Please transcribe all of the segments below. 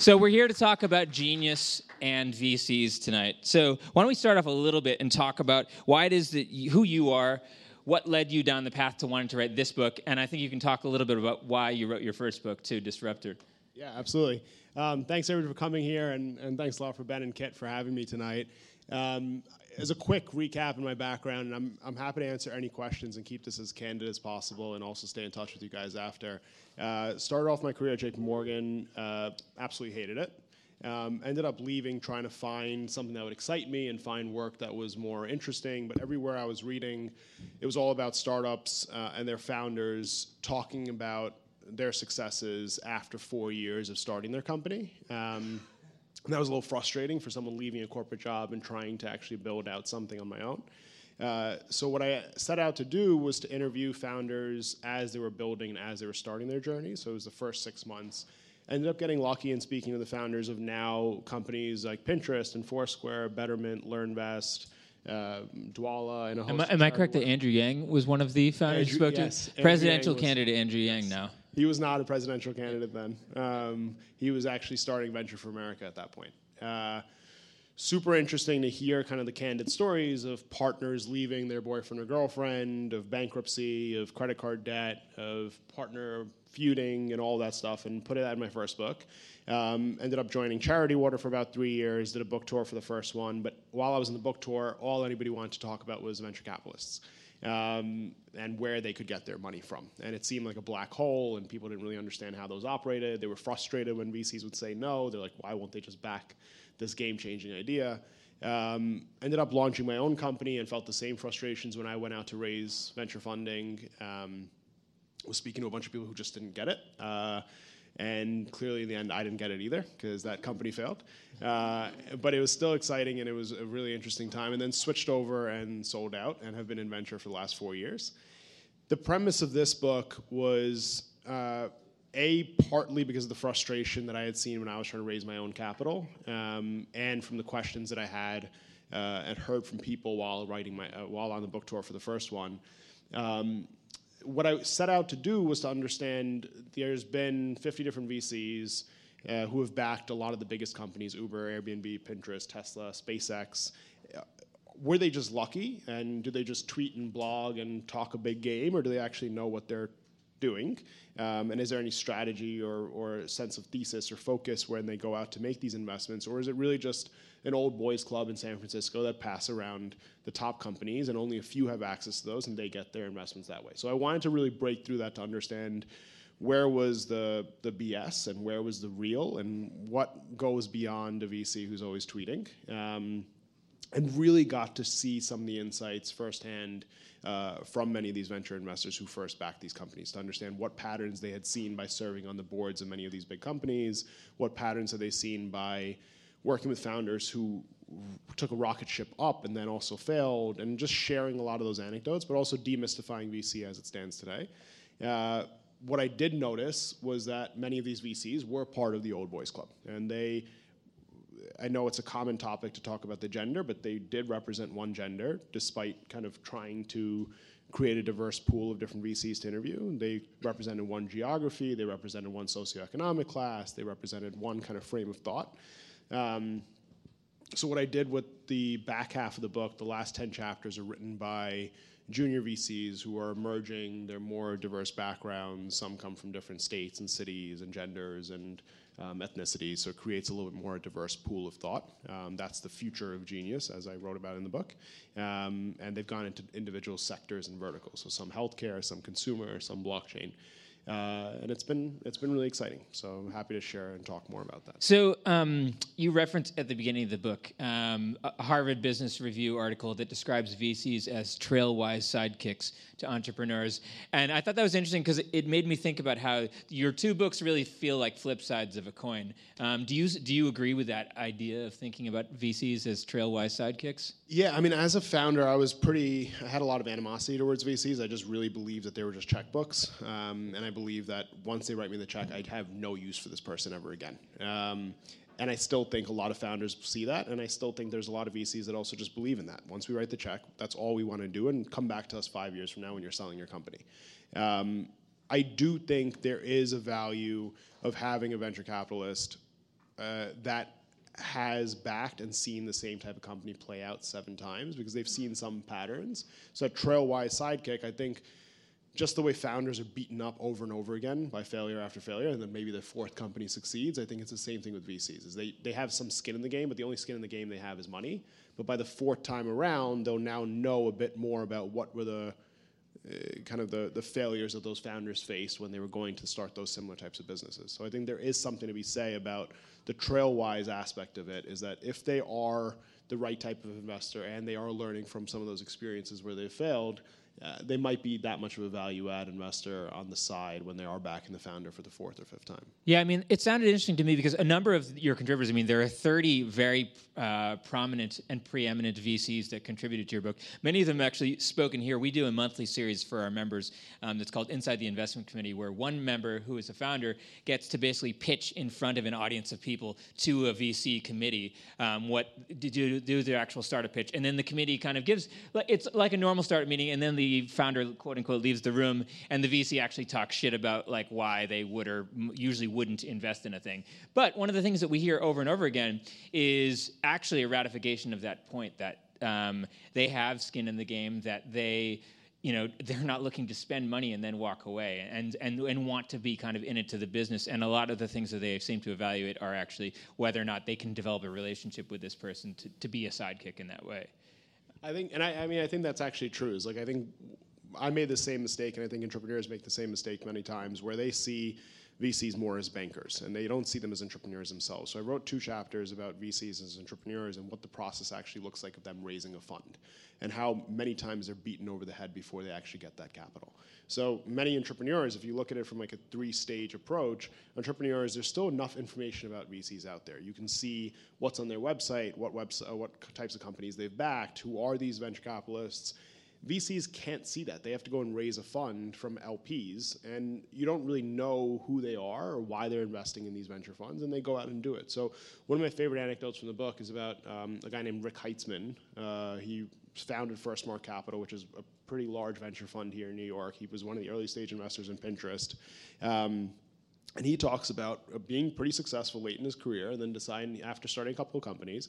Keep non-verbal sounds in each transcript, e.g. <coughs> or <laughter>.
So we're here to talk about genius and VCs tonight. So why don't we start off a little bit and talk about why it is that you, who you are, what led you down the path to wanting to write this book, and I think you can talk a little bit about why you wrote your first book too, Disruptor. Yeah, absolutely. Um, thanks everyone for coming here, and, and thanks a lot for Ben and Kit for having me tonight. Um, as a quick recap of my background, and I'm, I'm happy to answer any questions and keep this as candid as possible and also stay in touch with you guys after. Uh, started off my career at JP Morgan, uh, absolutely hated it. Um, ended up leaving trying to find something that would excite me and find work that was more interesting. But everywhere I was reading, it was all about startups uh, and their founders talking about their successes after four years of starting their company. Um, and that was a little frustrating for someone leaving a corporate job and trying to actually build out something on my own. Uh, so what I set out to do was to interview founders as they were building and as they were starting their journey. So it was the first six months. ended up getting lucky and speaking to the founders of now companies like Pinterest and Foursquare, Betterment, LearnVest, uh, Dwolla, and a host. Am I, am I correct that Andrew Yang was one of the founders Andrew- you spoke yes, to? Andrew Presidential was- candidate Andrew Yang now. He was not a presidential candidate then. Um, he was actually starting Venture for America at that point. Uh, super interesting to hear kind of the candid stories of partners leaving their boyfriend or girlfriend, of bankruptcy, of credit card debt, of partner feuding, and all that stuff, and put it out in my first book. Um, ended up joining Charity Water for about three years, did a book tour for the first one, but while I was in the book tour, all anybody wanted to talk about was venture capitalists um, and where they could get their money from. And it seemed like a black hole, and people didn't really understand how those operated. They were frustrated when VCs would say no. They're like, why won't they just back this game changing idea? Um, ended up launching my own company and felt the same frustrations when I went out to raise venture funding. Um, was speaking to a bunch of people who just didn't get it. Uh, and clearly, in the end, I didn't get it either because that company failed. Uh, but it was still exciting and it was a really interesting time. And then switched over and sold out and have been in venture for the last four years. The premise of this book was uh, a partly because of the frustration that I had seen when I was trying to raise my own capital, um, and from the questions that I had uh, and heard from people while writing my uh, while on the book tour for the first one. Um, what I set out to do was to understand there's been 50 different VCs uh, who have backed a lot of the biggest companies Uber, Airbnb, Pinterest, Tesla, SpaceX. Were they just lucky and do they just tweet and blog and talk a big game or do they actually know what they're doing? Um, and is there any strategy or, or sense of thesis or focus when they go out to make these investments? Or is it really just an old boys club in San Francisco that pass around the top companies and only a few have access to those and they get their investments that way? So I wanted to really break through that to understand where was the, the BS and where was the real and what goes beyond a VC who's always tweeting. Um, and really got to see some of the insights firsthand uh, from many of these venture investors who first backed these companies to understand what patterns they had seen by serving on the boards of many of these big companies, what patterns had they seen by working with founders who took a rocket ship up and then also failed, and just sharing a lot of those anecdotes, but also demystifying VC as it stands today. Uh, what I did notice was that many of these VCs were part of the old boys club, and they I know it's a common topic to talk about the gender, but they did represent one gender despite kind of trying to create a diverse pool of different VCs to interview. They represented one geography, they represented one socioeconomic class, they represented one kind of frame of thought. Um, so what I did with the back half of the book, the last 10 chapters are written by junior VCs who are emerging. They're more diverse backgrounds. Some come from different states and cities and genders and um, so it creates a little bit more diverse pool of thought. Um, that's the future of genius, as I wrote about in the book. Um, and they've gone into individual sectors and verticals, so some healthcare, some consumer, some blockchain. Uh, and it's been it's been really exciting. So I'm happy to share and talk more about that. So um, you referenced at the beginning of the book um, a Harvard Business Review article that describes VCs as trailwise sidekicks to entrepreneurs, and I thought that was interesting because it made me think about how your two books really feel like flip sides of a coin. Um, do you do you agree with that idea of thinking about VCs as trailwise sidekicks? Yeah, I mean, as a founder, I was pretty. I had a lot of animosity towards VCs. I just really believed that they were just checkbooks, um, and I believe that once they write me the check, I'd have no use for this person ever again. Um, and I still think a lot of founders see that, and I still think there's a lot of VCs that also just believe in that. Once we write the check, that's all we want to do, and come back to us five years from now when you're selling your company. Um, I do think there is a value of having a venture capitalist uh, that has backed and seen the same type of company play out seven times because they've seen some patterns. So Trailwise Sidekick, I think just the way founders are beaten up over and over again by failure after failure, and then maybe the fourth company succeeds. I think it's the same thing with VCs. Is they, they have some skin in the game, but the only skin in the game they have is money. But by the fourth time around, they'll now know a bit more about what were the uh, kind of the, the failures that those founders faced when they were going to start those similar types of businesses. So I think there is something to be say about the trailwise aspect of it is that if they are the right type of investor and they are learning from some of those experiences where they failed, uh, they might be that much of a value add investor on the side when they are backing the founder for the fourth or fifth time. Yeah, I mean, it sounded interesting to me because a number of your contributors, I mean, there are 30 very uh, prominent and preeminent VCs that contributed to your book. Many of them actually spoken here. We do a monthly series for our members um, that's called Inside the Investment Committee, where one member who is a founder gets to basically pitch in front of an audience of people to a VC committee um, what do, do their actual startup pitch. And then the committee kind of gives, it's like a normal startup meeting, and then the founder, quote unquote, leaves the room, and the VC actually talks shit about like why they would or usually wouldn't invest in a thing. But one of the things that we hear over and over again is actually a ratification of that point that um, they have skin in the game, that they you know <laughs> they're not looking to spend money and then walk away and, and and want to be kind of in it to the business and a lot of the things that they seem to evaluate are actually whether or not they can develop a relationship with this person to, to be a sidekick in that way I think, and I, I mean, I think that's actually true. Is like I think I made the same mistake, and I think entrepreneurs make the same mistake many times, where they see VCs more as bankers and they don't see them as entrepreneurs themselves. So I wrote two chapters about VCs as entrepreneurs and what the process actually looks like of them raising a fund and how many times they're beaten over the head before they actually get that capital. So many entrepreneurs, if you look at it from like a three-stage approach, entrepreneurs, there's still enough information about VCs out there. You can see what's on their website, what website, uh, what types of companies they've backed, who are these venture capitalists, VCs can't see that. They have to go and raise a fund from LPs, and you don't really know who they are or why they're investing in these venture funds, and they go out and do it. So, one of my favorite anecdotes from the book is about um, a guy named Rick Heitzmann. Uh, he founded FirstMark Capital, which is a pretty large venture fund here in New York. He was one of the early stage investors in Pinterest. Um, and he talks about uh, being pretty successful late in his career and then deciding after starting a couple of companies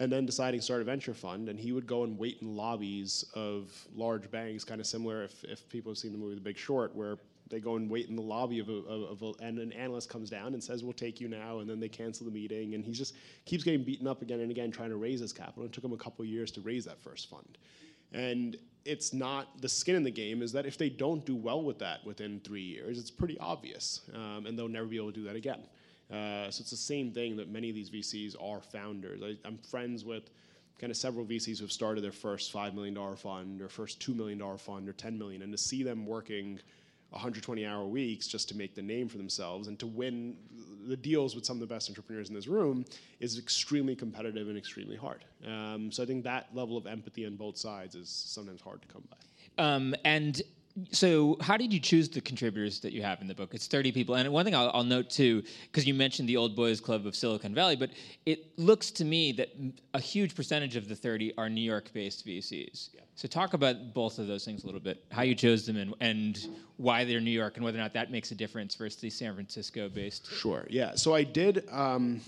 and then deciding to start a venture fund. And he would go and wait in lobbies of large banks, kind of similar if, if people have seen the movie The Big Short, where they go and wait in the lobby of a, of a, and an analyst comes down and says, "We'll take you now," and then they cancel the meeting, and he just keeps getting beaten up again and again trying to raise his capital. It took him a couple years to raise that first fund, and it's not the skin in the game is that if they don't do well with that within three years, it's pretty obvious, um, and they'll never be able to do that again. Uh, so it's the same thing that many of these VCs are founders. I, am friends with kind of several VCs who have started their first $5 million fund or first $2 million fund or 10 million, and to see them working 120 hour weeks just to make the name for themselves and to win the deals with some of the best entrepreneurs in this room is extremely competitive and extremely hard. Um, so I think that level of empathy on both sides is sometimes hard to come by. Um, and so how did you choose the contributors that you have in the book? It's 30 people. And one thing i'll, I'll note too because you mentioned the old boys club of silicon valley but it looks to me that a huge percentage of the 30 are new york based vcs yeah. so talk about both of those things a little bit how you chose them and, and why they're new york and whether or not that makes a difference versus the san francisco based sure yeah. So i did um,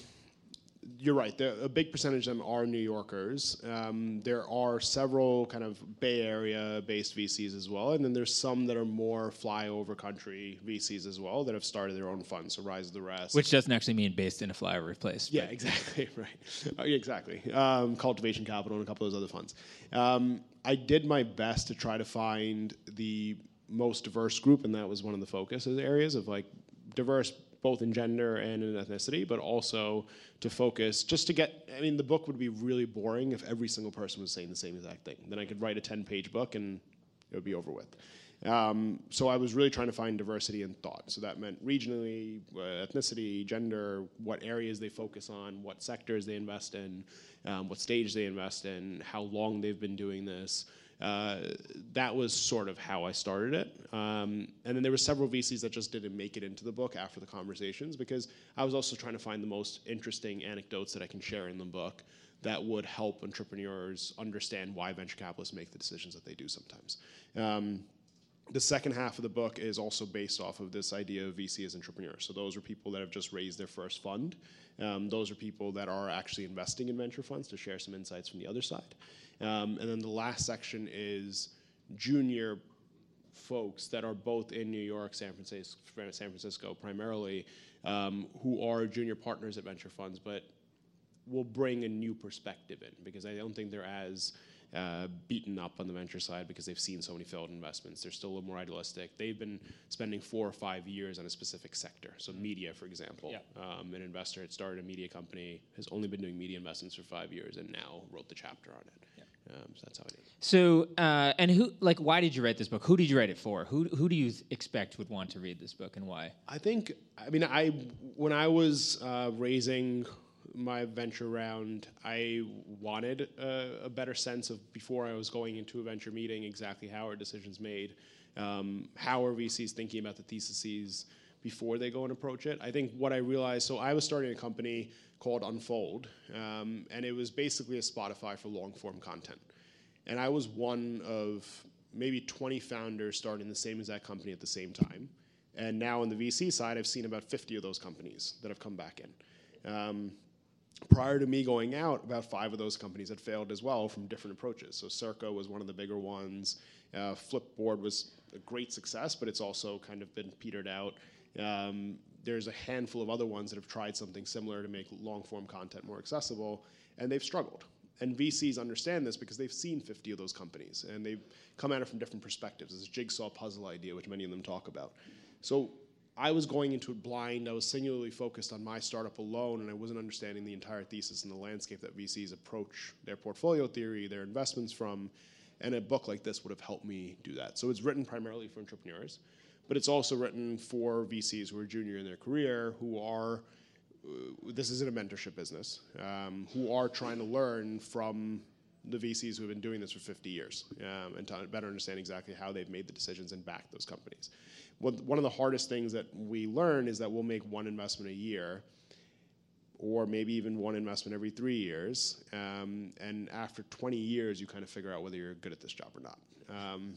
you're right. a big percentage of them are New Yorkers. Um, there are several kind of Bay Area-based VCs as well, and then there's some that are more flyover country VCs as well that have started their own funds. So Rise of the Rest, which doesn't actually mean based in a flyover place. Yeah, <laughs> exactly. Right. Uh, exactly. Um, Cultivation Capital and a couple of those other funds. Um, I did my best to try to find the most diverse group, and that was one of the focus areas of like diverse both in gender and in ethnicity, but also to focus just to get. I mean, the book would be really boring if every single person was saying the same exact thing. Then I could write a 10 page book and it would be over with. Um, so I was really trying to find diversity in thought. So that meant regionally, uh, ethnicity, gender, what areas they focus on, what sectors they invest in, um, what stage they invest in, how long they've been doing this. That was sort of how I started it. Um, and then there were several VCs that just didn't make it into the book after the conversations because I was also trying to find the most interesting anecdotes that I can share in the book that would help entrepreneurs understand why venture capitalists make the decisions that they do sometimes. Um, the second half of the book is also based off of this idea of VC as entrepreneurs. So those are people that have just raised their first fund. Um, those are people that are actually investing in venture funds to share some insights from the other side. Um, and then the last section is junior folks that are both in New York, San Francisco, San Francisco primarily, um, who are junior partners at venture funds, but will bring a new perspective in because I don't think they're as uh, beaten up on the venture side because they've seen so many failed investments. They're still a little more idealistic. They've been spending four or five years on a specific sector. So media, for example, yeah. um, an investor had started a media company, has only been doing media investments for five years, and now wrote the chapter on it. Yeah. Um, so that's how it is. So, uh, and who, like, why did you write this book? Who did you write it for? Who, who do you th- expect would want to read this book, and why? I think, I mean, I when I was uh, raising my venture round, I wanted a, a, better sense of before I was going into a venture meeting exactly how are decisions made, um, how are VCs thinking about the theses before they go and approach it. I think what I realized, so I was starting a company called Unfold, um, and it was basically a Spotify for long form content. And I was one of maybe 20 founders starting the same exact company at the same time. And now on the VC side, I've seen about 50 of those companies that have come back in. Um, prior to me going out, about five of those companies had failed as well from different approaches. So Circa was one of the bigger ones. Uh, Flipboard was a great success, but it's also kind of been petered out. Um, there's a handful of other ones that have tried something similar to make long form content more accessible, and they've struggled. And VCs understand this because they've seen 50 of those companies, and they've come at it from different perspectives. This jigsaw puzzle idea, which many of them talk about. So I was going into it blind. I was singularly focused on my startup alone, and I wasn't understanding the entire thesis and the landscape that VCs approach their portfolio theory, their investments from. And a book like this would have helped me do that. So it's written primarily for entrepreneurs, but it's also written for VCs who are junior in their career, who are uh, this isn't a mentorship business, um, who are trying to learn from the VCs who have been doing this for 50 years um, and to better understand exactly how they've made the decisions and backed those companies one of the hardest things that we learn is that we'll make one investment a year or maybe even one investment every three years. Um, and after 20 years, you kind of figure out whether you're good at this job or not. Um,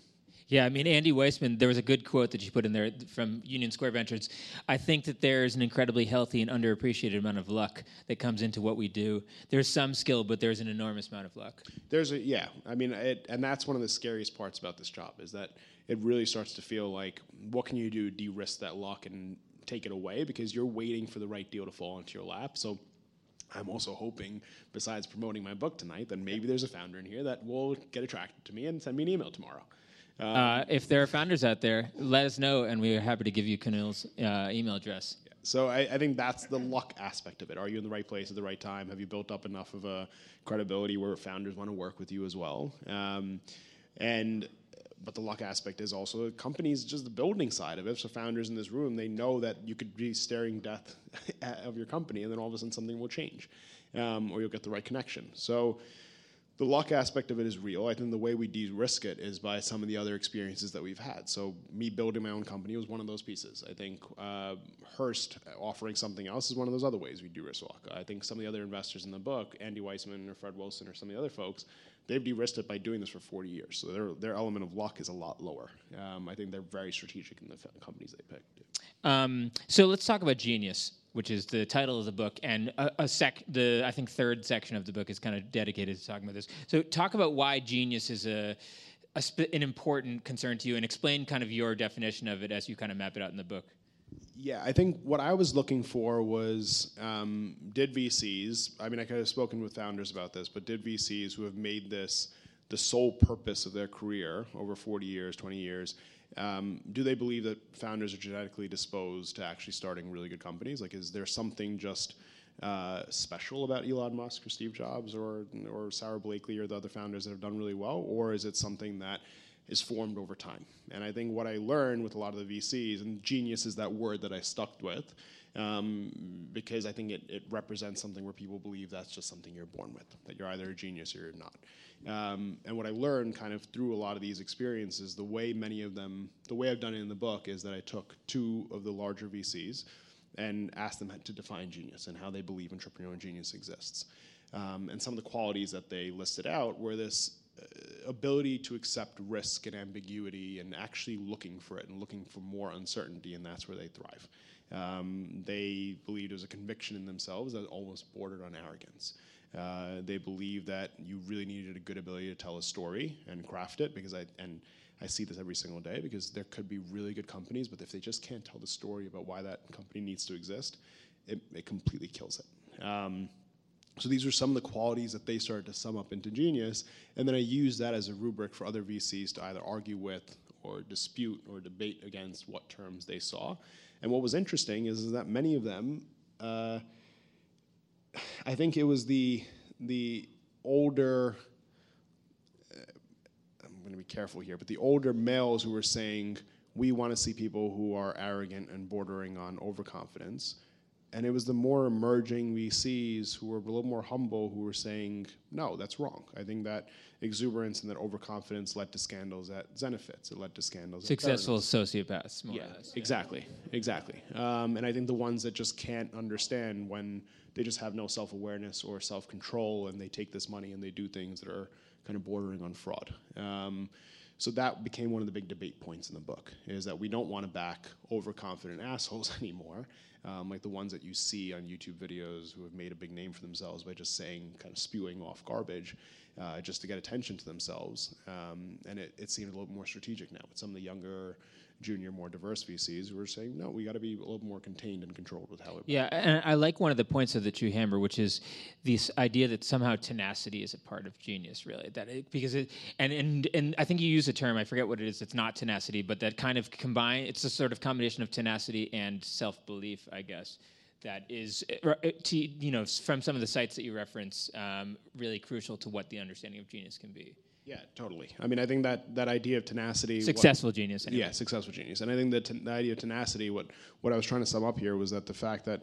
yeah, I mean, Andy Weissman, there was a good quote that you put in there from Union Square Ventures. I think that there's an incredibly healthy and underappreciated amount of luck that comes into what we do. There's some skill, but there's an enormous amount of luck. There's a, yeah, I mean, it, and that's one of the scariest parts about this job is that it really starts to feel like what can you do to de-risk that luck and take it away because you're waiting for the right deal to fall into your lap. So I'm also hoping, besides promoting my book tonight, that maybe there's a founder in here that will get attracted to me and send me an email tomorrow. Uh, if there are founders out there, let us know, and we are happy to give you Kunal's uh, email address. Yeah. So I, I, think that's the luck aspect of it. Are you in the right place at the right time? Have you built up enough of a credibility where founders want to work with you as well? Um, and but the luck aspect is also companies just the building side of it. So founders in this room, they know that you could be staring death <laughs> of your company, and then all of a sudden something will change, um, or you'll get the right connection. So the luck aspect of it is real. I think the way we de-risk it is by some of the other experiences that we've had. So me building my own company was one of those pieces. I think uh, Hearst offering something else is one of those other ways we de-risk luck. I think some of the other investors in the book, Andy Weissman or Fred Wilson or some of the other folks, they've de-risked it by doing this for 40 years. So their, their element of luck is a lot lower. Um, I think they're very strategic in the companies they picked. Um, so let's talk about Genius which is the title of the book, and a, a, sec. The I think third section of the book is kind of dedicated to talking about this. So talk about why genius is a, a sp- an important concern to you, and explain kind of your definition of it as you kind of map it out in the book. Yeah, I think what I was looking for was um, did VCs, I mean, I could have spoken with founders about this, but did VCs who have made this the sole purpose of their career over 40 years, 20 years, um, do they believe that founders are genetically disposed to actually starting really good companies? Like, is there something just uh, special about Elon Musk or Steve Jobs or or Sara Blakely or the other founders that have done really well, or is it something that is formed over time? And I think what I learned with a lot of the VCs, and genius is that word that I stuck with, um, because I think it, it represents something where people believe that's just something you're born with, that you're either a genius or you're not. Um, and what I learned kind of through a lot of these experiences, the way many of them, the way I've done it in the book is that I took two of the larger VCs and asked them to define genius and how they believe entrepreneurial genius exists. Um, and some of the qualities that they listed out were this ability to accept risk and ambiguity and actually looking for it and looking for more uncertainty, and that's where they thrive. Um, they believed it was a conviction in themselves that almost bordered on arrogance. Uh, they believed that you really needed a good ability to tell a story and craft it because I and I see this every single day because there could be really good companies, but if they just can't tell the story about why that company needs to exist, it, it completely kills it. Um, so these are some of the qualities that they started to sum up into Genius, and then I used that as a rubric for other VCs to either argue with or dispute or debate against what terms they saw. And what was interesting is, is that many of them, uh, I think it was the the older. Uh, I'm going to be careful here, but the older males who were saying we want to see people who are arrogant and bordering on overconfidence and it was the more emerging VCs who were a little more humble who were saying, no, that's wrong. I think that exuberance and that overconfidence led to scandals at Zenefits. It led to scandals Successful sociopaths, more yeah, or less. Exactly, exactly. Um, and I think the ones that just can't understand when they just have no self awareness or self control and they take this money and they do things that are kind of bordering on fraud. Um, so that became one of the big debate points in the book is that we don't want to back overconfident assholes <laughs> anymore um, like the ones that you see on YouTube videos who have made a big name for themselves by just saying, kind of spewing off garbage, uh, just to get attention to themselves. Um, and it, it seemed a little more strategic now with some of the younger junior, more diverse VCs who are saying, no, we got to be a little more contained and controlled with how it. Yeah, and I like one of the points of the True Hammer, which is this idea that somehow tenacity is a part of genius, really. That it, because it and and and I think you use a term, I forget what it is. It's not tenacity, but that kind of combine. It's a sort of combination of tenacity and self belief, I guess. That is, uh, uh, to, you know, from some of the sites that you reference, um, really crucial to what the understanding of genius can be. Yeah, totally. I mean, I think that that idea of tenacity, successful what, genius. Anyway. Yeah, successful genius. And I think that the idea of tenacity, what what I was trying to sum up here was that the fact that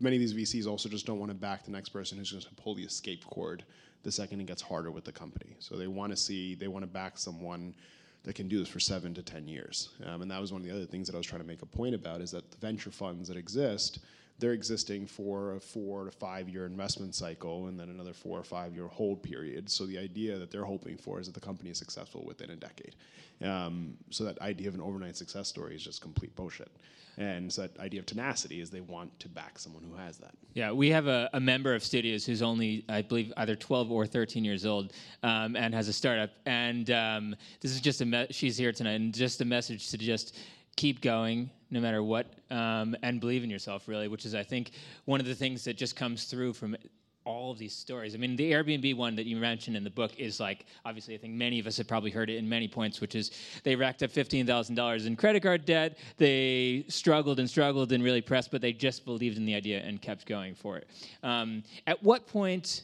many of these VCs also just don't want to back the next person who's going to pull the escape cord the second it gets harder with the company. So they want to see, they want to back someone that can do this for seven to ten years. Um, and that was one of the other things that I was trying to make a point about is that the venture funds that exist they're existing for a four to five year investment cycle and then another four or five year hold period. So the idea that they're hoping for is that the company is successful within a decade. Um, so that idea of an overnight success story is just complete bullshit. And so that idea of tenacity is they want to back someone who has that. Yeah, we have a, a member of Studios who's only, I believe, either 12 or 13 years old um, and has a startup. And um, this is just a, me- she's here tonight, and just a message to just keep going no matter what um, and believe in yourself really which is i think one of the things that just comes through from all of these stories. I mean the airbnb one that you mentioned in the book is like obviously i think many of us have probably heard it in many points which is they racked up $15000 in credit card debt. They struggled and struggled and really pressed but they just believed in the idea and kept going for it. Um, at what point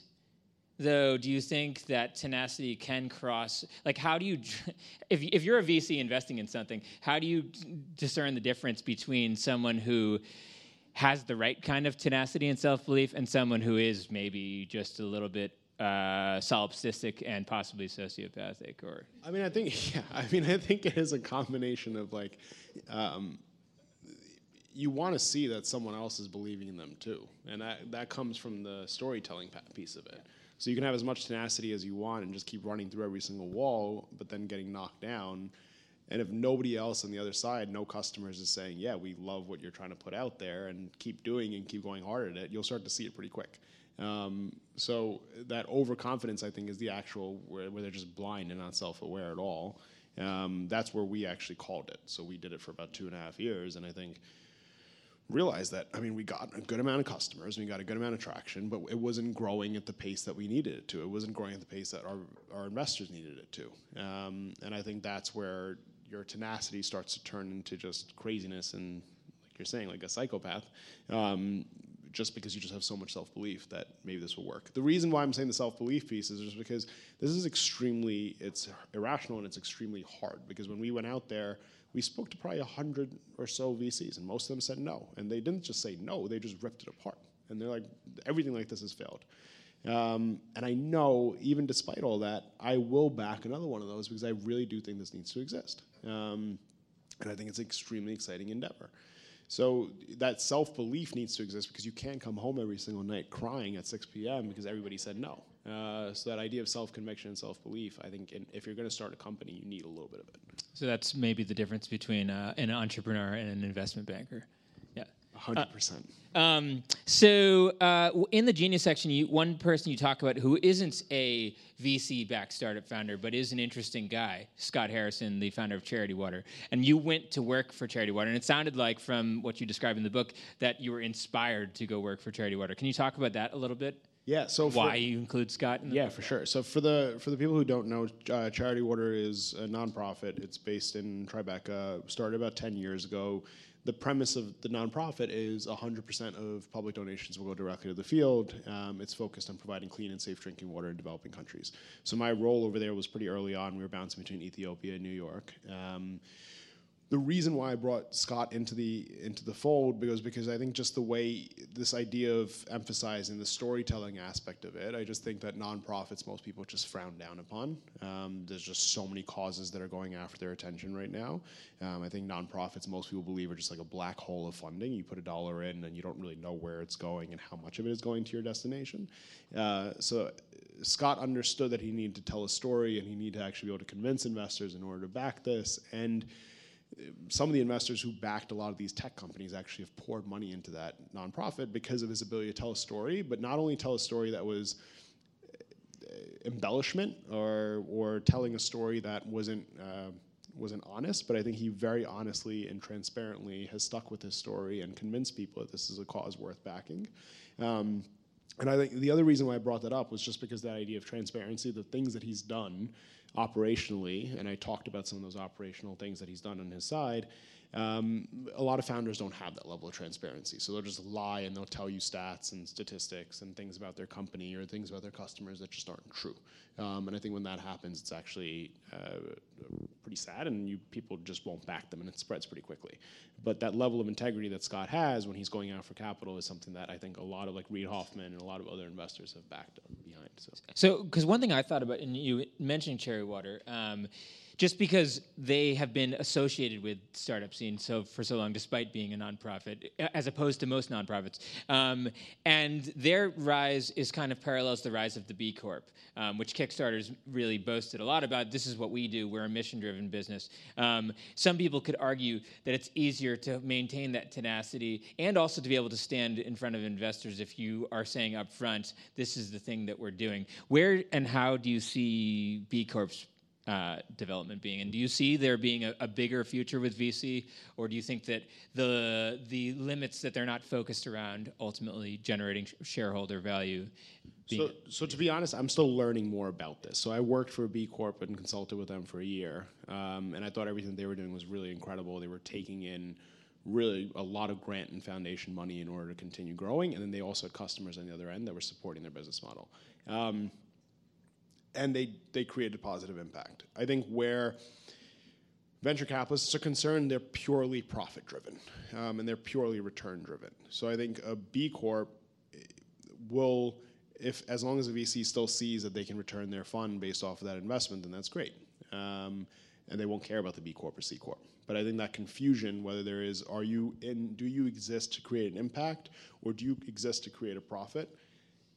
though, do you think that tenacity can cross? Like, how do you, <laughs> if, if you're a VC investing in something, how do you discern the difference between someone who has the right kind of tenacity and self belief and someone who is maybe just a little bit uh, solipsistic and possibly sociopathic? Or I mean, I think <laughs> yeah. I mean, I think it is a combination of like. Um, you want to see that someone else is believing in them too, and that, that comes from the storytelling piece of it. So you can have as much tenacity as you want and just keep running through every single wall, but then getting knocked down. And if nobody else on the other side, no customers is saying, yeah, we love what you're trying to put out there and keep doing and keep going hard at it, you'll start to see it pretty quick. Um, so that overconfidence, I think, is the actual where, where they're just blind and not self-aware at all. Um, that's where we actually called it. So we did it for about two and a half years, and I think realized that I mean we got a good amount of customers, we got a good amount of traction, but it wasn't growing at the pace that we needed it to. It wasn't growing at the pace that our our investors needed it to. Um, and I think that's where your tenacity starts to turn into just craziness and like you're saying, like a psychopath. Um, just because you just have so much self-belief that maybe this will work. The reason why I'm saying the self-belief piece is just because this is extremely it's irrational and it's extremely hard because when we went out there we spoke to probably 100 or so VCs, and most of them said no. And they didn't just say no, they just ripped it apart. And they're like, everything like this has failed. Um, and I know, even despite all that, I will back another one of those because I really do think this needs to exist. Um, and I think it's an extremely exciting endeavor. So that self belief needs to exist because you can't come home every single night crying at 6 p.m. because everybody said no. Uh, so that idea of self conviction and self belief, I think, in, if you're going to start a company, you need a little bit of it. So that's maybe the difference between uh, an entrepreneur and an investment banker. Yeah. hundred percent. Um, so uh, w- in the genius section, you, one person you talk about who isn't a VC-backed startup founder, but is an interesting guy, Scott Harrison, the founder of Charity Water. And you went to work for Charity Water, and it sounded like from what you describe in the book that you were inspired to go work for Charity Water. Can you talk about that a little bit? Yeah. So for- Why you include Scott? In Yeah, for sure. So for the for the people who don't know, uh, Charity Water is a nonprofit. It's based in Tribeca. Started about ten years ago. The premise of the nonprofit is 100% of public donations will go directly to the field. Um, it's focused on providing clean and safe drinking water in developing countries. So my role over there was pretty early on. We were bouncing between Ethiopia and New York. Um, the reason why I brought Scott into the into the fold because because I think just the way this idea of emphasizing the storytelling aspect of it, I just think that nonprofits most people just frown down upon. Um, there's just so many causes that are going after their attention right now. Um, I think nonprofits most people believe are just like a black hole of funding. You put a dollar in and you don't really know where it's going and how much of it is going to your destination. Uh, so Scott understood that he needed to tell a story and he needed to actually be able to convince investors in order to back this and some of the investors who backed a lot of these tech companies actually have poured money into that nonprofit because of his ability to tell a story, but not only tell a story that was uh, embellishment or or telling a story that wasn't uh, wasn't honest, but I think he very honestly and transparently has stuck with his story and convinced people that this is a cause worth backing. Um, and I think the other reason why I brought that up was just because that idea of transparency, the things that he's done operationally, and I talked about some of those operational things that he's done on his side. Um, a lot of founders don't have that level of transparency, so they'll just lie and they'll tell you stats and statistics and things about their company or things about their customers that just aren't true. Um, and I think when that happens, it's actually uh, pretty sad, and you people just won't back them, and it spreads pretty quickly. But that level of integrity that Scott has when he's going out for capital is something that I think a lot of like Reid Hoffman and a lot of other investors have backed up behind. So. So, because one thing I thought about, and you mentioned Charity Water, um, just because they have been associated with startup scene so for so long, despite being a nonprofit, as opposed to most nonprofits, um, and their rise is kind of parallels the rise of the B Corp, um, which Kickstarter's really boasted a lot about. This is what we do. We're a mission-driven business. Um, some people could argue that it's easier to maintain that tenacity and also to be able to stand in front of investors if you are saying up front, this is the thing that we're doing. Where and how do you see B Corp's uh, development being? And do you see there being a, a, bigger future with VC, or do you think that the the limits that they're not focused around ultimately generating sh- shareholder value? So, so to be honest, I'm still learning more about this. So I worked for B Corp and consulted with them for a year, um, and I thought everything they were doing was really incredible. They were taking in really a lot of grant and foundation money in order to continue growing, and then they also had customers on the other end that were supporting their business model. Um, and they they created a positive impact. I think where venture capitalists are concerned, they're purely profit driven, um, and they're purely return driven. So I think a B Corp will, if as long as a VC still sees that they can return their fund based off of that investment, then that's great, um, and they won't care about the B Corp or C Corp. But I think that confusion, whether there is, are you in, do you exist to create an impact, or do you exist to create a profit?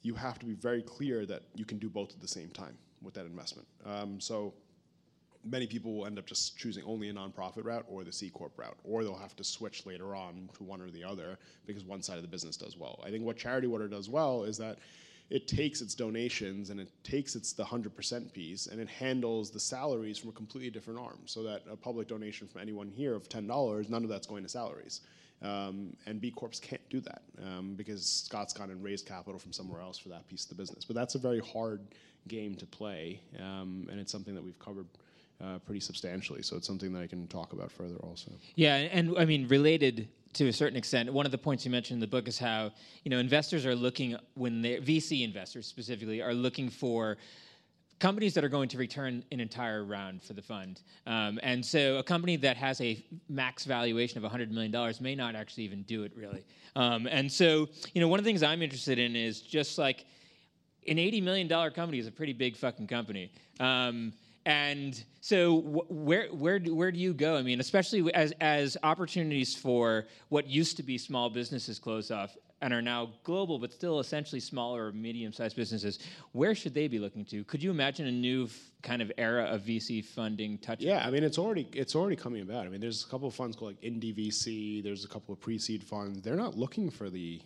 you have to be very clear that you can do both at the same time with that investment. Um, so many people will end up just choosing only a nonprofit route or the C corp route, or they'll have to switch later on to one or the other because one side of the business does well. I think what Charity Water does well is that it takes its donations and it takes its the 100% piece and it handles the salaries from a completely different arm so that a public donation from anyone here of $10 none of that's going to salaries um, and B Corps can't do that um, because Scott's gone and raised capital from somewhere else for that piece of the business. But that's a very hard game to play, um, and it's something that we've covered. Uh, pretty substantially, so it's something that I can talk about further. Also, yeah, and I mean, related to a certain extent, one of the points you mentioned in the book is how you know investors are looking when they VC investors specifically are looking for companies that are going to return an entire round for the fund. Um, and so a company that has a max valuation of $100 million may not actually even do it really. Um, and so, you know, one of the things I'm interested in is just like an $80 million company is a pretty big fucking company. Um, and so, wh- where where do, where do you go? I mean, especially as as opportunities for what used to be small businesses close off and are now global, but still essentially smaller or medium-sized businesses. Where should they be looking to? Could you imagine a new f- kind of era of VC funding touching? Yeah, I mean it's already it's already coming about. I mean, there's a couple of funds called like Indie VC. There's a couple of pre-seed funds. They're not looking for the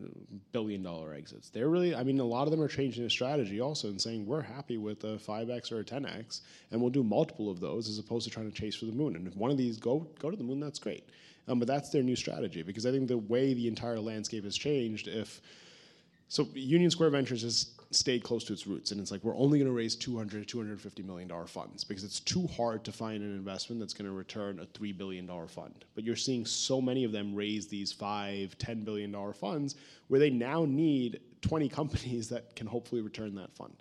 uh, billion dollar exits. They're really, I mean, a lot of them are changing their strategy also and saying we're happy with a 5x or a 10x and we'll do multiple of those as opposed to trying to chase for the moon. And if one of these go go to the moon, that's great. Um, but that's their new strategy because I think the way the entire landscape has changed, if so Union Square Ventures has stayed close to its roots, and it's like we're only going to raise 200 to 250 million dollar funds because it's too hard to find an investment that's going to return a three billion dollar fund. But you're seeing so many of them raise these five, 10 billion dollar funds where they now need 20 <laughs> companies that can hopefully return that fund.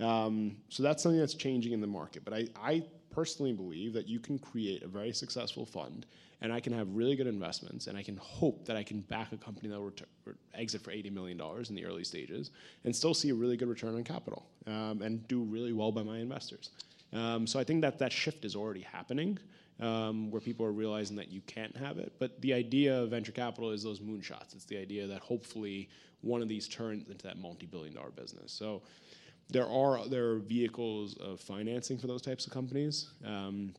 Um, so that's something that's changing in the market. But I, I personally believe that you can create a very successful fund and I can have really good investments, and I can hope that I can back a company that will exit for $80 million in the early stages and still see a really good return on capital um, and do really well by my investors. Um, so I think that that shift is already happening. Um, where people are realizing that you can't have it. But the idea of venture capital is those moonshots. It's the idea that hopefully one of these turns into that multi-billion dollar business. So there are there are vehicles of financing for those types of companies. Um,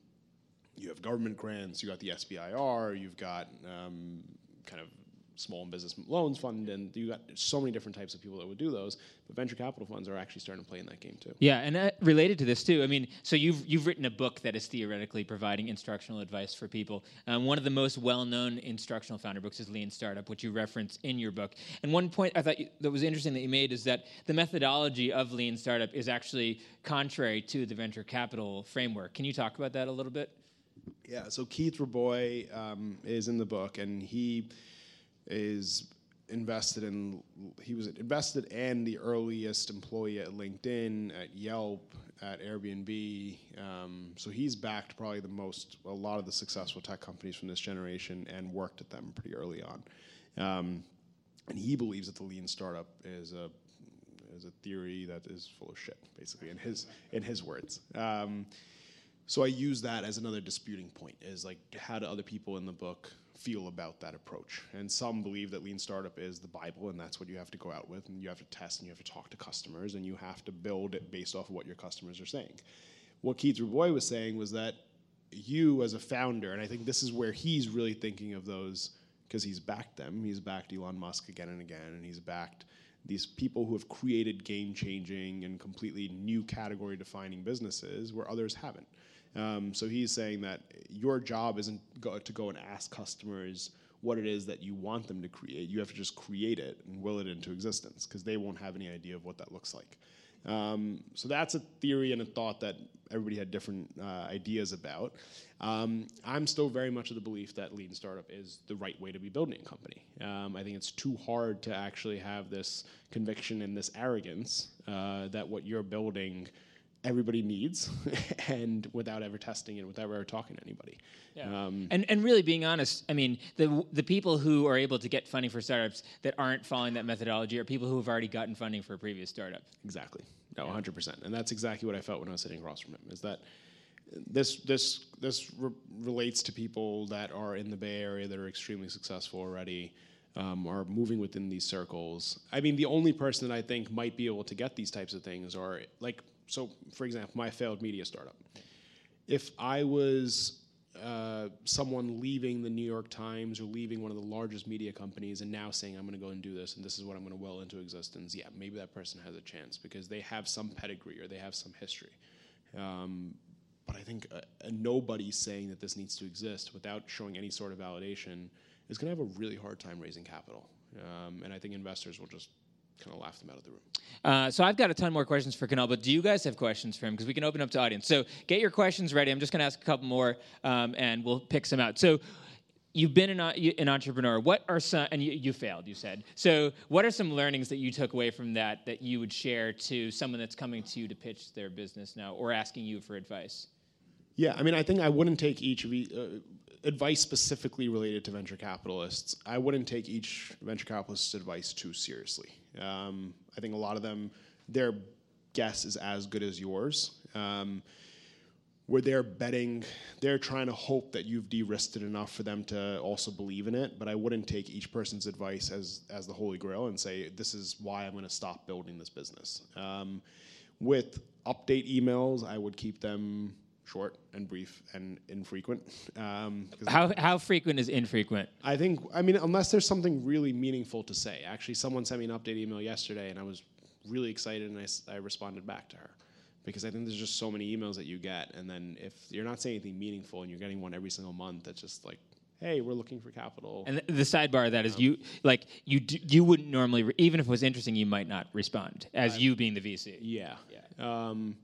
you have government grants, you got the SBIR, you've got um, kind of small and business loans fund, and you got so many different types of people that would do those. But venture capital funds are actually starting to play in that game too. Yeah, and uh, related to this too. I mean, so you've you've written a book that is theoretically providing instructional advice for people. Um, one of the most well-known instructional founder books is Lean Startup, which you reference in your book. And one point I thought you, that was interesting that you made is that the methodology of Lean Startup is actually contrary to the venture capital framework. Can you talk about that a little bit? Yeah, so Keith Rabois um, is in the book, and he is invested in. He was invested and the earliest employee at LinkedIn, at Yelp, at Airbnb. Um, so he's backed probably the most, a lot of the successful tech companies from this generation, and worked at them pretty early on. Um, and he believes that the lean startup is a is a theory that is full of shit, basically, in his in his words. Um, so I use that as another disputing point is like how do other people in the book feel about that approach? And some believe that lean startup is the Bible and that's what you have to go out with and you have to test and you have to talk to customers and you have to build it based off of what your customers are saying. What Keith Rabois was saying was that you as a founder, and I think this is where he's really thinking of those because he's backed them. He's backed Elon Musk again and again, and he's backed these people who have created game changing and completely new category defining businesses where others haven't. Um, so he's saying that your job isn't go, to go and ask customers what it is that you want them to create. You have to just create it and will it into existence because they won't have any idea of what that looks like. Um, so that's a theory and a thought that everybody had different uh, ideas about. Um, I'm still very much of the belief that lean startup is the right way to be building a company. Um, I think it's too hard to actually have this conviction and this arrogance uh, that what you're building everybody needs <laughs> and without ever testing it without ever talking to anybody yeah. Um, and and really being honest i mean the the people who are able to get funding for startups that aren't following that methodology are people who have already gotten funding for a previous startup exactly no yeah. 100% and that's exactly what i felt when i was sitting across from him is that this this this re- relates to people that are in the bay area that are extremely successful already um, are moving within these circles. I mean, the only person that I think might be able to get these types of things are like so for example, my failed media startup. If I was uh, someone leaving the New York Times or leaving one of the largest media companies and now saying, I'm going to go and do this and this is what I'm going to will into existence, yeah, maybe that person has a chance because they have some pedigree or they have some history. Um, but I think a nobody saying that this needs to exist without showing any sort of validation is going to have a really hard time raising capital. Um, and I think investors will just kind of laughed them out of the room. Uh, so I've got a ton more questions for Kunal, but do you guys have questions for him? Because we can open up to audience. So get your questions ready. I'm just going to ask a couple more, um, and we'll pick some out. So you've been an, an entrepreneur. What are some, and you, you, failed, you said. So what are some learnings that you took away from that that you would share to someone that's coming to you to pitch their business now or asking you for advice? Yeah, I mean, I think I wouldn't take each of you, uh, advice specifically related to venture capitalists. I wouldn't take each venture capitalist's advice too seriously. Um, I think a lot of them, they're guess is as good as yours. Um, where they're betting, they're trying to hope that you've de-risked it enough for them to also believe in it. But I wouldn't take each person's advice as as the holy grail and say this is why I'm going to stop building this business. Um, with update emails, I would keep them short and brief and infrequent. Um, How how frequent is infrequent? I think, I mean, unless there's something really meaningful to say. Actually, someone sent me an update email yesterday, and I was really excited, and I, I responded back to her. Because I think there's just so many emails that you get, and then if you're not saying anything meaningful and you're getting one every single month, that's just like, hey, we're looking for capital. And the, the sidebar of that is you like you do, you wouldn't normally re- even if it was interesting you might not respond as you being the VC. Yeah. Yeah. Um,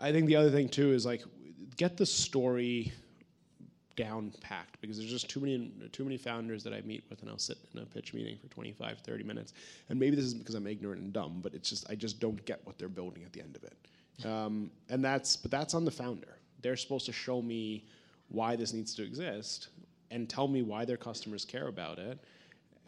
I think the other thing too is like get the story down packed because there's just too many too many founders that I meet with and I'll sit in a pitch meeting for 25 30 minutes. And maybe this is because I'm ignorant and dumb but it's just I just don't get what they're building at the end of it. Um, and that's but that's on the founder. They're supposed to show me why this needs to exist and tell me why their customers care about it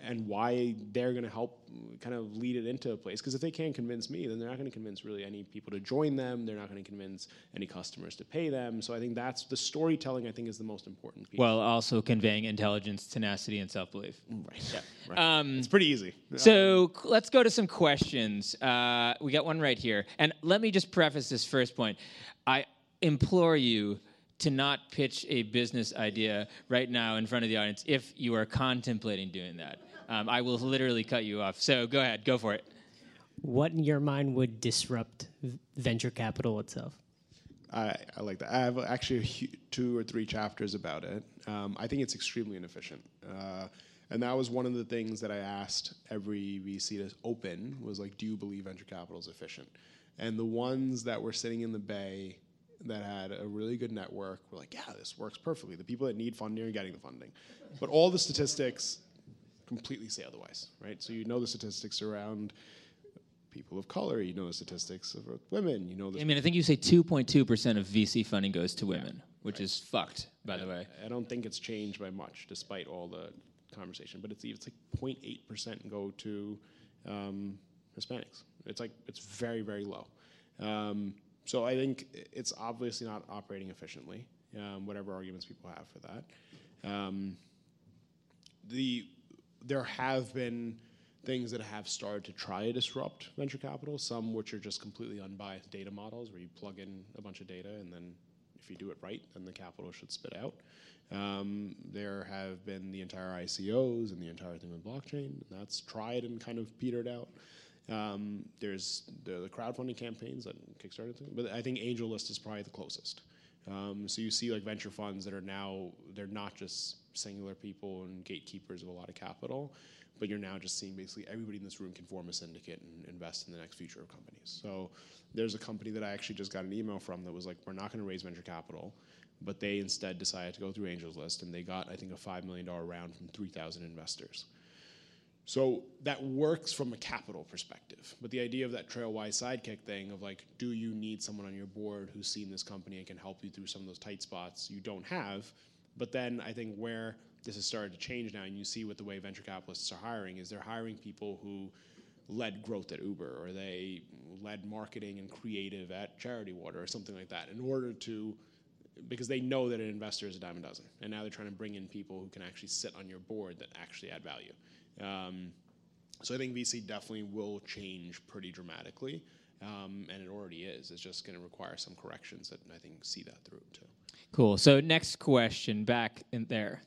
and why they're going to help kind of lead it into a place. Because if they can't convince me, then they're not going to convince really any people to join them. They're not going to convince any customers to pay them. So I think that's the storytelling. I think is the most important piece. While also conveying intelligence, tenacity, and self belief. right. Yeah. <laughs> Right. Um, it's pretty easy. So c- let's go to some questions. Uh, we got one right here. And let me just preface this first point. I implore you to not pitch a business idea right now in front of the audience if you are contemplating doing that. Um, I will literally cut you off. So go ahead, go for it. What in your mind would disrupt v- venture capital itself? I, I like that. I have actually a hu- two or three chapters about it. Um, I think it's extremely inefficient, uh, and that was one of the things that I asked every VC to open was like, do you believe venture capital is efficient? And the ones that were sitting in the bay that had a really good network were like, yeah, this works perfectly. The people that need funding are getting the funding, but all the statistics completely say otherwise, right? So you know the statistics around people of color, you know the statistics of women, you know the I mean, I think you say 2.2% of VC funding goes to women, which is fucked, by the way. I don't think it's changed by much, despite all the conversation. But it's it's like 0.8 percent go to um, Hispanics. It's like it's very very low. Um, so I think it's obviously not operating efficiently. Um, whatever arguments people have for that. Um, the there have been things that have started to try to disrupt venture capital. Some which are just completely unbiased data models, where you plug in a bunch of data and then if you do it right, then the capital should spit out. Um, there have been the entire ICOs and the entire thing with blockchain. And that's tried and kind of petered out. Um, there's the, the crowdfunding campaigns that Kickstarter thing, but I think AngelList is probably the closest. Um, so you see like venture funds that are now they're not just singular people and gatekeepers of a lot of capital, but you're now just seeing basically everybody in this room can form a syndicate and invest in the next future of companies. So there's a company that I actually just got an email from that was like, we're not going to raise venture capital, but they instead decided to go through Angels List and they got I think a five million dollar round from 3,000 investors. So that works from a capital perspective. But the idea of that Trailwise sidekick thing of like, do you need someone on your board who's seen this company and can help you through some of those tight spots you don't have? But then I think where this has started to change now, and you see with the way venture capitalists are hiring, is they're hiring people who led growth at Uber or they led marketing and creative at Charity Water or something like that in order to because they know that an investor is a dime a dozen, and now they're trying to bring in people who can actually sit on your board that actually add value. Um, so I think VC definitely will change pretty dramatically, um, and it already is. It's just going to require some corrections that I think see that through too. Cool. So next question, back in there.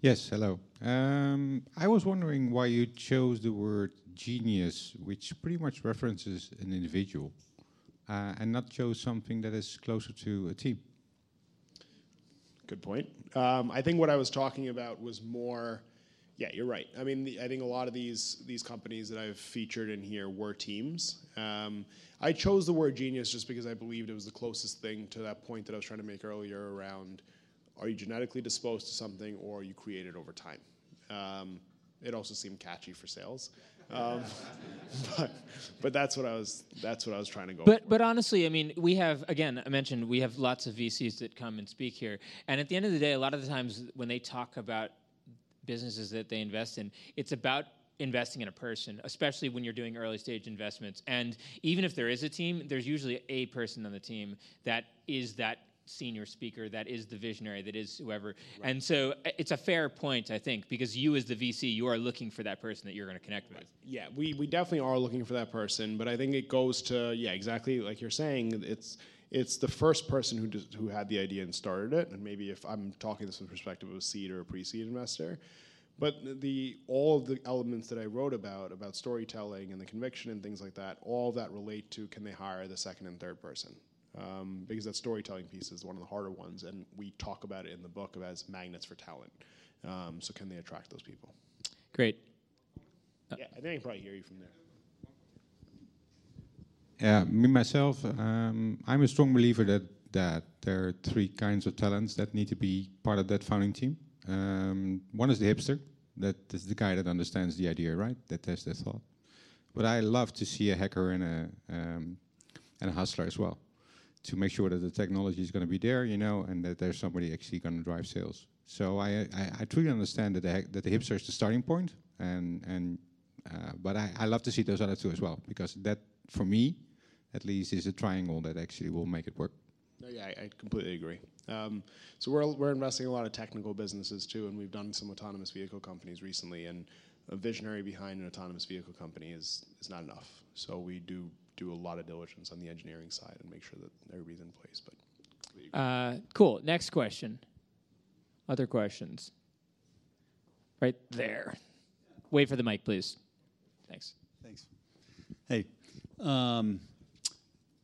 Yes, hello. Um, I was wondering why you chose the word genius, which pretty much references an individual, uh, and not chose something that is closer to a team. Good point. Um, I think what I was talking about was more. Yeah, you're right. I mean, the, I think a lot of these these companies that I've featured in here were teams. Um, I chose the word genius just because I believed it was the closest thing to that point that I was trying to make earlier around: are you genetically disposed to something, or you created over time? Um, it also seemed catchy for sales, um, <laughs> but but that's what I was that's what I was trying to go. But but honestly, I mean, we have again, I mentioned we have lots of VCs that come and speak here, and at the end of the day, a lot of the times when they talk about businesses that they invest in, it's about investing in a person, especially when you're doing early stage investments. And even if there is a team, there's usually a person on the team that is that senior speaker, that is the visionary, that is whoever. Right. And so uh, it's a fair point, I think, because you as the VC, you are looking for that person that you're going to connect with. Yeah, we, we definitely are looking for that person, but I think it goes to, yeah, exactly like you're saying, it's it's the first person who does, who had the idea and started it, and maybe if I'm talking this from the perspective of a seed or a pre-seed investor, but the all of the elements that I wrote about about storytelling and the conviction and things like that, all that relate to can they hire the second and third person um, because that storytelling piece is one of the harder ones, and we talk about it in the book as magnets for talent. Um, so can they attract those people? Great. Yeah, I think I can probably hear you from there. Yeah, me myself, um, I'm a strong believer that that there are three kinds of talents that need to be part of that founding team. Um, one is the hipster, that is the guy that understands the idea, right? That has the thought. But I love to see a hacker and a um, and a hustler as well to make sure that the technology is going to be there, you know, and that there's somebody actually going to drive sales. So I, I, I truly understand that the, that the hipster is the starting point, and and uh, but I, I love to see those other two as well because that for me, at least, is a triangle that actually will make it work. No, yeah, I, I completely agree. Um, so we're we're investing a lot of technical businesses too, and we've done some autonomous vehicle companies recently, and a visionary behind an autonomous vehicle company is is not enough. So we do do a lot of diligence on the engineering side and make sure that everybody's in place. But uh, cool. Next question. Other questions? Right there. Wait for the mic, please. Thanks. Thanks. Hey, um,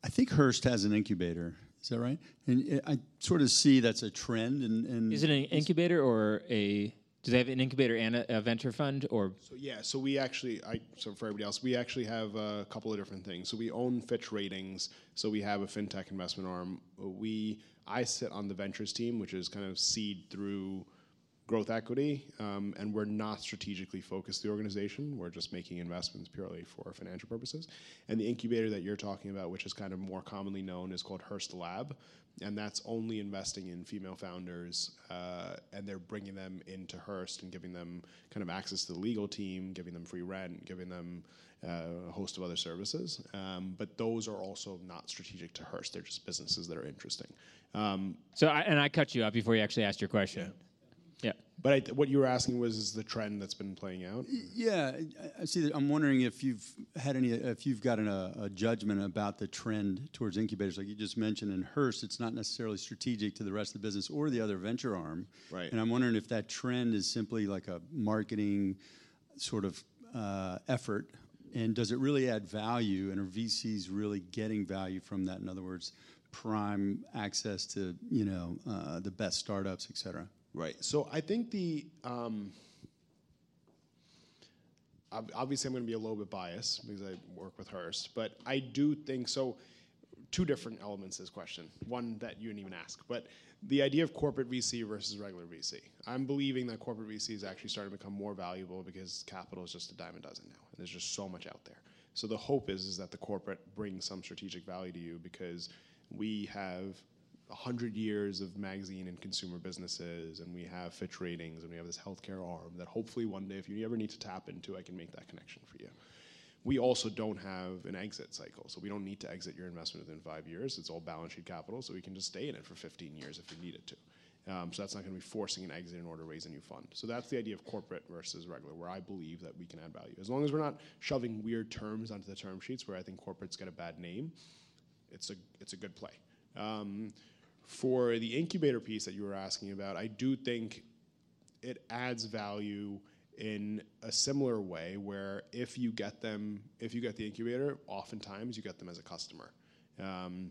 I think Hearst has an incubator. Is that right? And I sort of see that's a trend. And, and is it an incubator or a do they have an incubator and a, a, venture fund, or? So yeah, so we actually, I so for everybody else, we actually have a couple of different things. So we own Fitch Ratings, so we have a fintech investment arm. We I sit on the ventures team, which is kind of seed through growth equity, um, and we're not strategically focused the organization. We're just making investments purely for financial purposes. And the incubator that you're talking about, which is kind of more commonly known, is called Hearst Lab and that's only investing in female founders, uh, and they're bringing them into Hearst and giving them kind of access to the legal team, giving them free rent, giving them uh, a host of other services. Um, but those are also not strategic to Hearst; they're just businesses that are interesting. Um, so, I, and I cut you off before you actually asked your question. Yeah. But I, what you were asking was is the trend that's been playing out. Yeah, I see. That. I'm wondering if you've had any, if you've gotten a, a, judgment about the trend towards incubators, like you just mentioned in Hearst. It's not necessarily strategic to the rest of the business or the other venture arm. Right. And I'm wondering if that trend is simply like a marketing sort of uh, effort, and does it really add value? And are VCs really getting value from that? In other words, prime access to you know uh, the best startups, et cetera. Right. So I think the um, obviously I'm going to be a little bit biased because I work with Hearst, but I do think so. Two different elements to this question. One that you didn't even ask, but the idea of corporate VC versus regular VC. I'm believing that corporate VC is actually starting to become more valuable because capital is just a dime a dozen now, and there's just so much out there. So the hope is is that the corporate brings some strategic value to you because we have 100 years of magazine and consumer businesses, and we have Fitch ratings, and we have this healthcare arm that hopefully one day, if you ever need to tap into, I can make that connection for you. We also don't have an exit cycle, so we don't need to exit your investment within five years. It's all balance sheet capital, so we can just stay in it for 15 years if we needed to. Um, so that's not going to be forcing an exit in order to raise a new fund. So that's the idea of corporate versus regular, where I believe that we can add value. As long as we're not shoving weird terms onto the term sheets, where I think corporates get a bad name, it's a it's a good play. Um, for the incubator piece that you were asking about, I do think it adds value in a similar way where if you get them, if you get the incubator, oftentimes you get them as a customer. Um,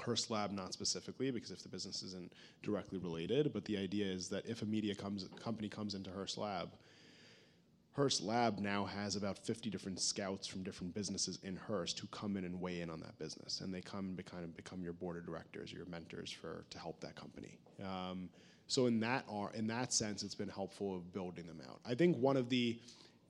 Hearst Lab, not specifically, because if the business isn't directly related, but the idea is that if a media comes, company comes into Hearst Lab, Hearst Lab now has about 50 different scouts from different businesses in Hearst who come in and weigh in on that business, and they come and kind of become your board of directors, your mentors for to help that company. Um, so in that in that sense, it's been helpful of building them out. I think one of the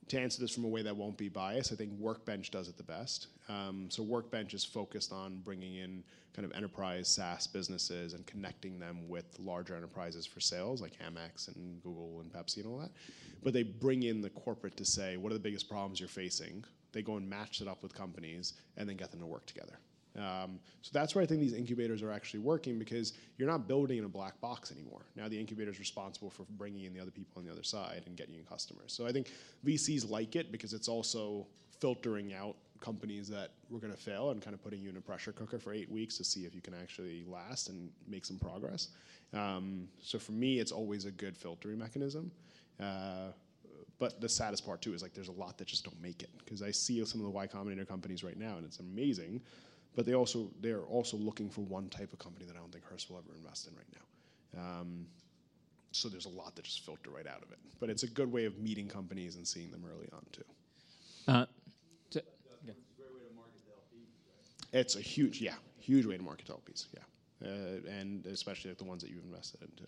to answer this from a way that won't be biased, I think Workbench does it the best. Um, so Workbench is focused on bringing in kind of enterprise SaaS businesses and connecting them with larger enterprises for sales, like Amex and Google and Pepsi and all that. But they bring in the corporate to say, what are the biggest problems you're facing? They go and match it up with companies and then get them to work together. Um, so that's where I think these incubators are actually working because you're not building in a black box anymore. Now the incubator is responsible for bringing in the other people on the other side and getting you customers. So I think VCs like it because it's also filtering out companies that were going to fail and kind of putting you in a pressure cooker for eight weeks to see if you can actually last and make some progress. Um, so for me, it's always a good filtering mechanism. Uh, but the saddest part too is like there's a lot that just don't make it because I see some of the Y Combinator companies right now and it's amazing but they also they're also looking for one type of company that I don't think Hearst will ever invest in right now. Um, so there's a lot that just filter right out of it. But it's a good way of meeting companies and seeing them early on too. Uh, It's a huge, yeah, huge way to market to LPs, yeah, uh, and especially like the ones that you've invested in too.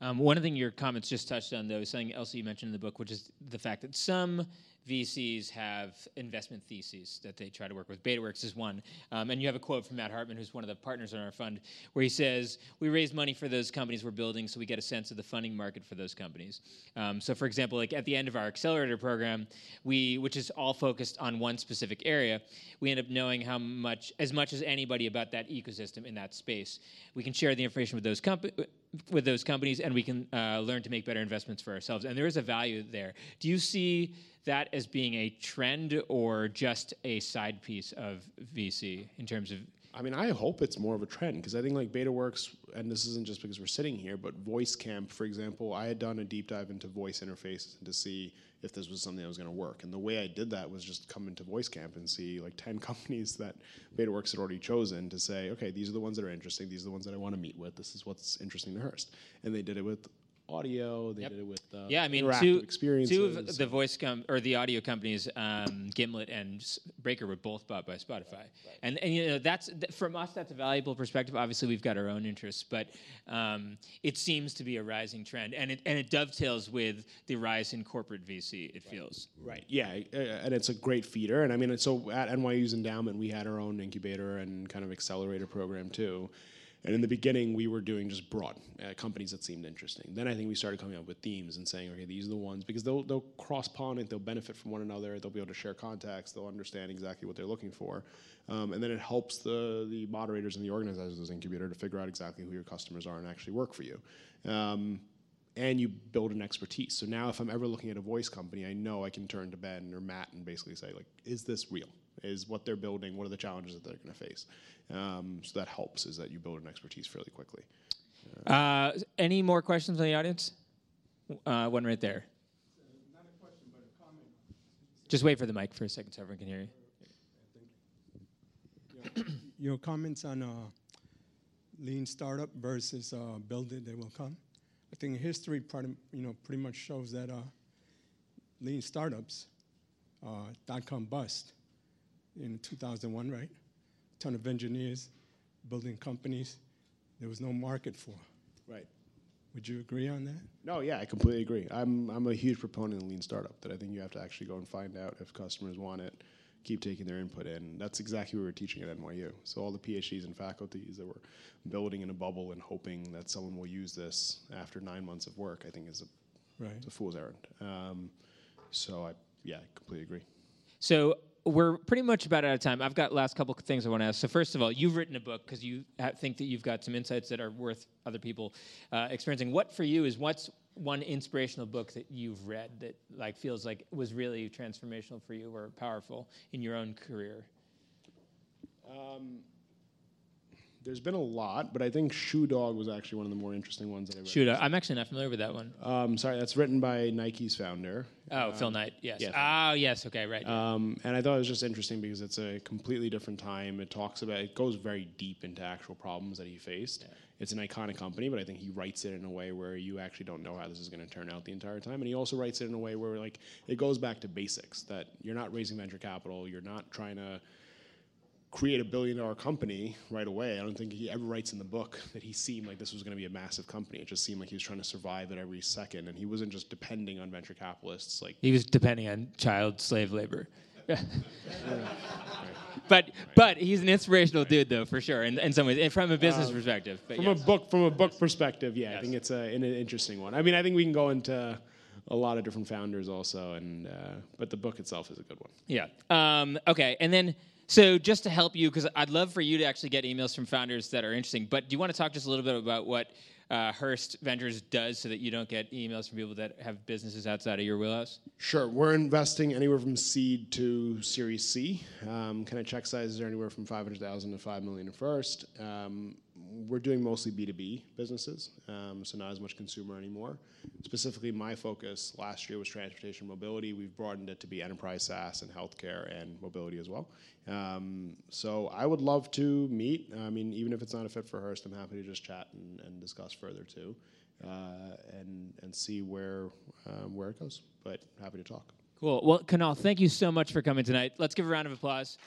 Um, one thing your comments just touched on, though, is something else you mentioned in the book, which is the fact that some VCs have investment theses that they try to work with. BetaWorks is one. Um, and you have a quote from Matt Hartman, who's one of the partners in our fund, where he says, We raise money for those companies we're building so we get a sense of the funding market for those companies. Um, so, for example, like at the end of our accelerator program, we, which is all focused on one specific area, we end up knowing how much, as much as anybody about that ecosystem in that space. We can share the information with those companies with those companies and we can uh, learn to make better investments for ourselves. And there is a value there. Do you see that as being a trend or just a side piece of VC in terms of? I mean, I hope it's more of a trend because I think like BetaWorks, and this isn't just because we're sitting here, but Voice Camp, for example, I had done a deep dive into voice interfaces to see if this was something that was going to work. And the way I did that was just come into Voice Camp and see like <laughs> 10 companies that BetaWorks had already chosen to say, okay, these are the ones that are interesting. These are the ones that I want to meet with. This is what's interesting to Hearst. And they did it with audio. They Yep. did it with uh, Yeah, I mean, two, experiences. two of the voice com- or the audio companies, um, Gimlet and Breaker, were both bought by Spotify, and and you know that's th- from us that's a valuable perspective. Obviously, we've got our own interests, but um, it seems to be a rising trend, and it and it dovetails with the rise in corporate VC. It feels Right. Yeah, uh, and it's a great feeder. And I mean, so at NYU's endowment, we had our own incubator and kind of accelerator program too. And in the beginning, we were doing just broad uh, companies that seemed interesting. Then I think we started coming up with themes and saying, okay, these are the ones because they'll they'll cross pollinate, they'll benefit from one another, they'll be able to share contacts, they'll understand exactly what they're looking for, um, and then it helps the the moderators and the organizers of this incubator to figure out exactly who your customers are and actually work for you. Um, and you build an expertise. So now, if I'm ever looking at a voice company, I know I can turn to Ben or Matt and basically say, like, is this real? Is what they're building? What are the challenges that they're going to face? Um, so that helps. Is that you build an expertise fairly quickly. Uh, any more questions from the audience? Uh, one right there. Question, Just wait for the mic for a second so everyone can hear you. <coughs> your comments on uh, lean startup versus uh, build it, they will come. I think history, part of, you know, pretty much shows that uh, lean startups, uh, dot com bust in 2001, right? ton of engineers building companies there was no market for. Right. Would you agree on that? No, yeah, I completely agree. I'm I'm a huge proponent of lean startup. That I think you have to actually go and find out if customers want it, keep taking their input in. That's exactly what we were teaching at NYU. So all the PhDs and faculties that were building in a bubble and hoping that someone will use this after nine months of work, I think is a Right. it's a fool's errand. Um, so I yeah, I completely agree. So we're pretty much about out of time. I've got last couple things I want to ask. So first of all, you've written a book because you think that you've got some insights that are worth other people uh, experiencing. What for you is what's one inspirational book that you've read that like feels like was really transformational for you or powerful in your own career? Um, there's been a lot, but I think Shoe Dog was actually one of the more interesting ones that I read. Shoot, I'm actually not familiar with that one. Um, sorry, that's written by Nike's founder. Oh, Phil Knight. Yes. yeah, Ah, yes. Okay. Right. Um, and I thought it was just interesting because it's a completely different time. It talks about, it goes very deep into actual problems that he faced. It's an iconic company, but I think he writes it in a way where you actually don't know how this is going to turn out the entire time. And he also writes it in a way where, like, it goes back to basics that you're not raising venture capital, you're not trying to create a billion dollar company right away. I don't think he ever writes in the book that he seemed like this was going to be a massive company. It just seemed like he was trying to survive at every second, and he wasn't just depending on venture capitalists. Like He was depending on child slave labor. <laughs> but but he's an inspirational dude though for sure in, in some ways and from a business perspective. But from yes. a book from a book perspective, yeah, I think it's a, an interesting one. I mean, I think we can go into a lot of different founders also, and uh, but the book itself is a good one. Yeah. Um, okay. And then, so just to help you, because I'd love for you to actually get emails from founders that are interesting, but do you want to talk just a little bit about what uh, Hearst Ventures does so that you don't get emails from people that have businesses outside of your wheelhouse? Sure, we're investing anywhere from seed to Series C. Um, kind of check sizes are anywhere from five hundred thousand to five million at first. Um, we're doing mostly B two B businesses, um, so not as much consumer anymore. Specifically, my focus last year was transportation mobility. We've broadened it to be enterprise SaaS and healthcare and mobility as well. Um, so I would love to meet. I mean, even if it's not a fit for Hearst, I'm happy to just chat and, and discuss further too, uh, and and see where um, where it goes. But happy to talk. Cool. Well, Kunal, thank you so much for coming tonight. Let's give a round of applause.